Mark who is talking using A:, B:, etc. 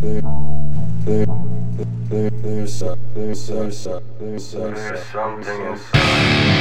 A: there, there, there, there's, a, there's, a, there's, a, there's, a, there's something inside.